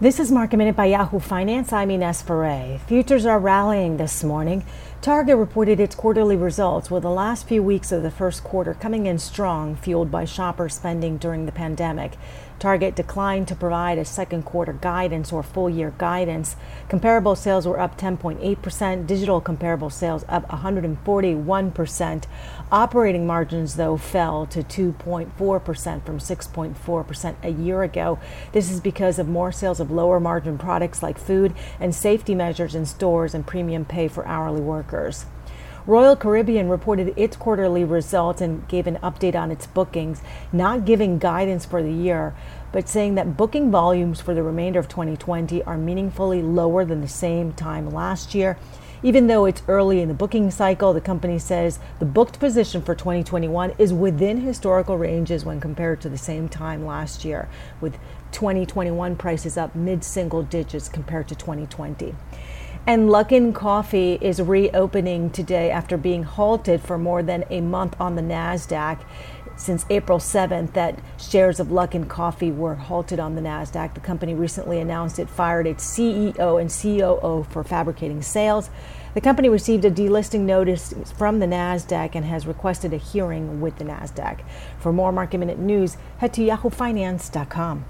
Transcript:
This is Market Minute by Yahoo Finance. I'm Ines Ferre. Futures are rallying this morning. Target reported its quarterly results with the last few weeks of the first quarter coming in strong, fueled by shopper spending during the pandemic. Target declined to provide a second quarter guidance or full year guidance. Comparable sales were up 10.8%, digital comparable sales up 141%. Operating margins, though, fell to 2.4% from 6.4% a year ago. This is because of more sales of lower margin products like food and safety measures in stores and premium pay for hourly workers. Royal Caribbean reported its quarterly results and gave an update on its bookings, not giving guidance for the year, but saying that booking volumes for the remainder of 2020 are meaningfully lower than the same time last year. Even though it's early in the booking cycle, the company says the booked position for 2021 is within historical ranges when compared to the same time last year, with 2021 prices up mid single digits compared to 2020. And Luckin Coffee is reopening today after being halted for more than a month on the NASDAQ. Since April 7th, that shares of Luckin Coffee were halted on the NASDAQ. The company recently announced it fired its CEO and COO for fabricating sales. The company received a delisting notice from the NASDAQ and has requested a hearing with the NASDAQ. For more market minute news, head to yahoofinance.com.